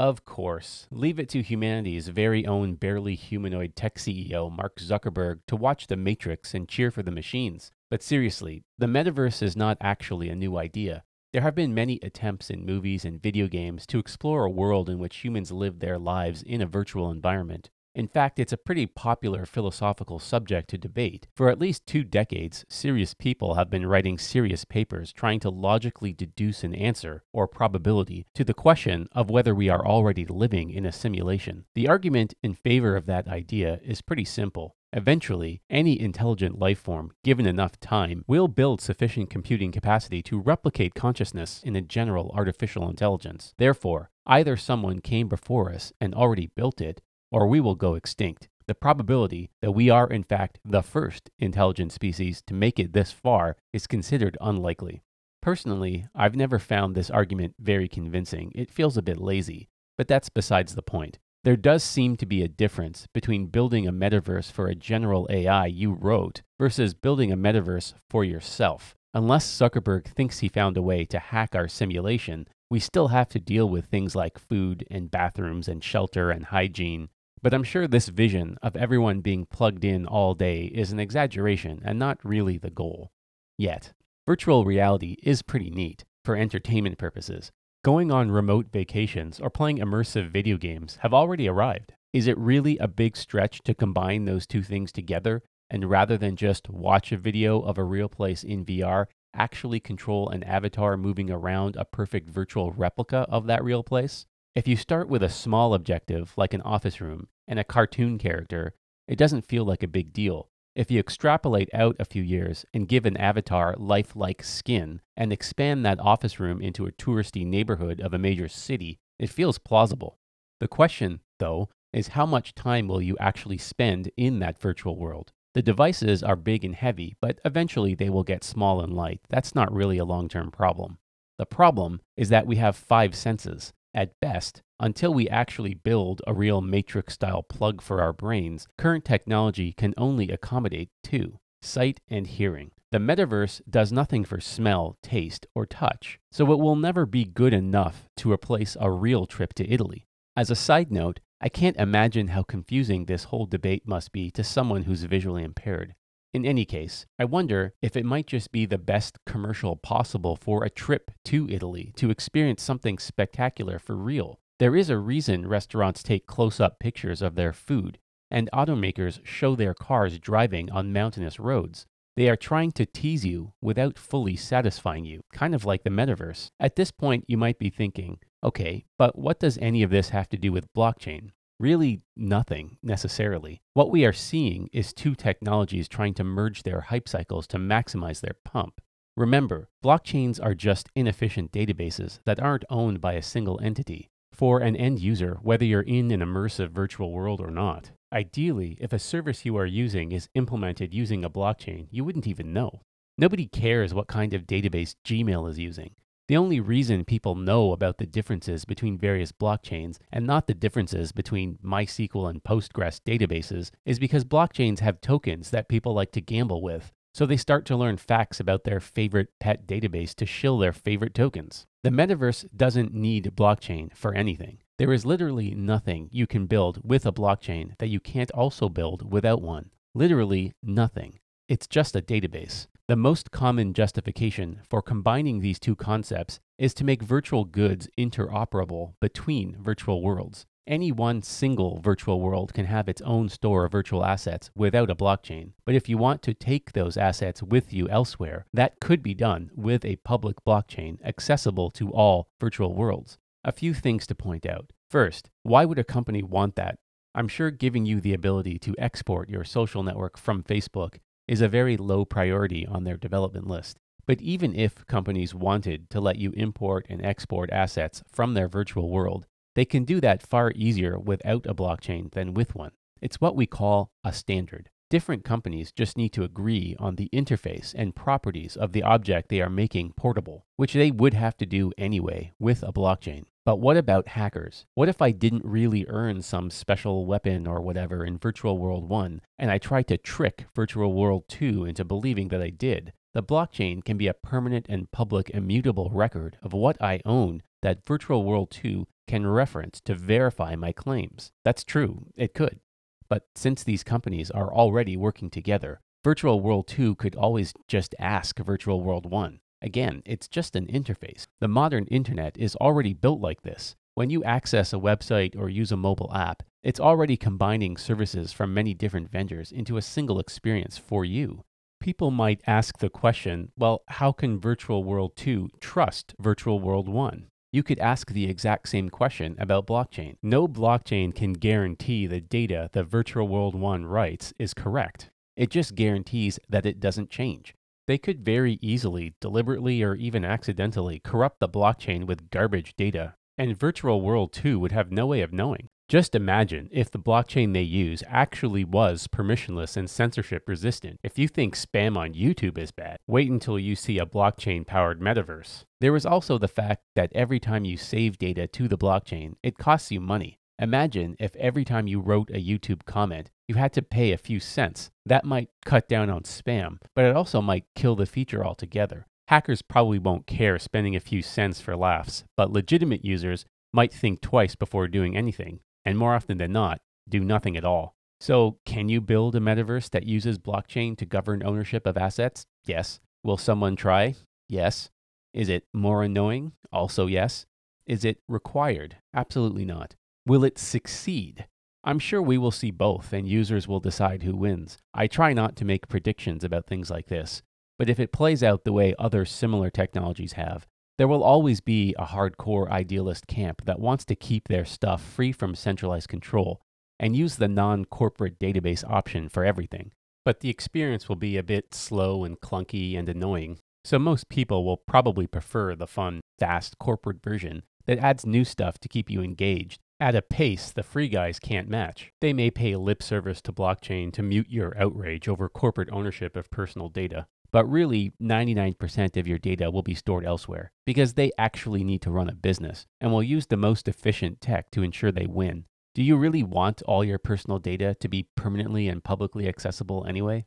Of course, leave it to humanity's very own barely humanoid tech CEO, Mark Zuckerberg, to watch The Matrix and cheer for the machines. But seriously, the metaverse is not actually a new idea. There have been many attempts in movies and video games to explore a world in which humans live their lives in a virtual environment. In fact, it's a pretty popular philosophical subject to debate. For at least two decades, serious people have been writing serious papers trying to logically deduce an answer, or probability, to the question of whether we are already living in a simulation. The argument in favor of that idea is pretty simple. Eventually, any intelligent life form, given enough time, will build sufficient computing capacity to replicate consciousness in a general artificial intelligence. Therefore, either someone came before us and already built it, or we will go extinct. The probability that we are, in fact, the first intelligent species to make it this far is considered unlikely. Personally, I've never found this argument very convincing. It feels a bit lazy, but that's besides the point. There does seem to be a difference between building a metaverse for a general AI you wrote versus building a metaverse for yourself. Unless Zuckerberg thinks he found a way to hack our simulation, we still have to deal with things like food and bathrooms and shelter and hygiene but I'm sure this vision of everyone being plugged in all day is an exaggeration and not really the goal. Yet, virtual reality is pretty neat for entertainment purposes. Going on remote vacations or playing immersive video games have already arrived. Is it really a big stretch to combine those two things together and rather than just watch a video of a real place in VR, actually control an avatar moving around a perfect virtual replica of that real place? If you start with a small objective, like an office room, and a cartoon character, it doesn't feel like a big deal. If you extrapolate out a few years and give an avatar lifelike skin and expand that office room into a touristy neighborhood of a major city, it feels plausible. The question, though, is how much time will you actually spend in that virtual world? The devices are big and heavy, but eventually they will get small and light. That's not really a long term problem. The problem is that we have five senses, at best, until we actually build a real matrix style plug for our brains, current technology can only accommodate two sight and hearing. The metaverse does nothing for smell, taste, or touch, so it will never be good enough to replace a real trip to Italy. As a side note, I can't imagine how confusing this whole debate must be to someone who's visually impaired. In any case, I wonder if it might just be the best commercial possible for a trip to Italy to experience something spectacular for real. There is a reason restaurants take close up pictures of their food, and automakers show their cars driving on mountainous roads. They are trying to tease you without fully satisfying you, kind of like the metaverse. At this point, you might be thinking, okay, but what does any of this have to do with blockchain? Really nothing necessarily. What we are seeing is two technologies trying to merge their hype cycles to maximize their pump. Remember, blockchains are just inefficient databases that aren't owned by a single entity. For an end user, whether you're in an immersive virtual world or not, ideally, if a service you are using is implemented using a blockchain, you wouldn't even know. Nobody cares what kind of database Gmail is using. The only reason people know about the differences between various blockchains and not the differences between MySQL and Postgres databases is because blockchains have tokens that people like to gamble with. So they start to learn facts about their favorite pet database to shill their favorite tokens. The metaverse doesn't need blockchain for anything. There is literally nothing you can build with a blockchain that you can't also build without one. Literally nothing. It's just a database. The most common justification for combining these two concepts is to make virtual goods interoperable between virtual worlds. Any one single virtual world can have its own store of virtual assets without a blockchain. But if you want to take those assets with you elsewhere, that could be done with a public blockchain accessible to all virtual worlds. A few things to point out. First, why would a company want that? I'm sure giving you the ability to export your social network from Facebook is a very low priority on their development list. But even if companies wanted to let you import and export assets from their virtual world, they can do that far easier without a blockchain than with one. It's what we call a standard. Different companies just need to agree on the interface and properties of the object they are making portable, which they would have to do anyway with a blockchain. But what about hackers? What if I didn't really earn some special weapon or whatever in Virtual World 1 and I tried to trick Virtual World 2 into believing that I did? The blockchain can be a permanent and public immutable record of what I own that Virtual World 2 can reference to verify my claims. That's true, it could. But since these companies are already working together, Virtual World 2 could always just ask Virtual World 1. Again, it's just an interface. The modern internet is already built like this. When you access a website or use a mobile app, it's already combining services from many different vendors into a single experience for you. People might ask the question well, how can Virtual World 2 trust Virtual World 1? You could ask the exact same question about blockchain. No blockchain can guarantee the data that Virtual World 1 writes is correct. It just guarantees that it doesn't change. They could very easily, deliberately, or even accidentally corrupt the blockchain with garbage data, and Virtual World 2 would have no way of knowing. Just imagine if the blockchain they use actually was permissionless and censorship resistant. If you think spam on YouTube is bad, wait until you see a blockchain powered metaverse. There is also the fact that every time you save data to the blockchain, it costs you money. Imagine if every time you wrote a YouTube comment, you had to pay a few cents. That might cut down on spam, but it also might kill the feature altogether. Hackers probably won't care spending a few cents for laughs, but legitimate users might think twice before doing anything, and more often than not, do nothing at all. So, can you build a metaverse that uses blockchain to govern ownership of assets? Yes. Will someone try? Yes. Is it more annoying? Also, yes. Is it required? Absolutely not. Will it succeed? I'm sure we will see both, and users will decide who wins. I try not to make predictions about things like this, but if it plays out the way other similar technologies have, there will always be a hardcore idealist camp that wants to keep their stuff free from centralized control and use the non corporate database option for everything. But the experience will be a bit slow and clunky and annoying, so most people will probably prefer the fun, fast corporate version that adds new stuff to keep you engaged at a pace the free guys can't match. They may pay lip service to blockchain to mute your outrage over corporate ownership of personal data. But really, 99% of your data will be stored elsewhere because they actually need to run a business and will use the most efficient tech to ensure they win. Do you really want all your personal data to be permanently and publicly accessible anyway?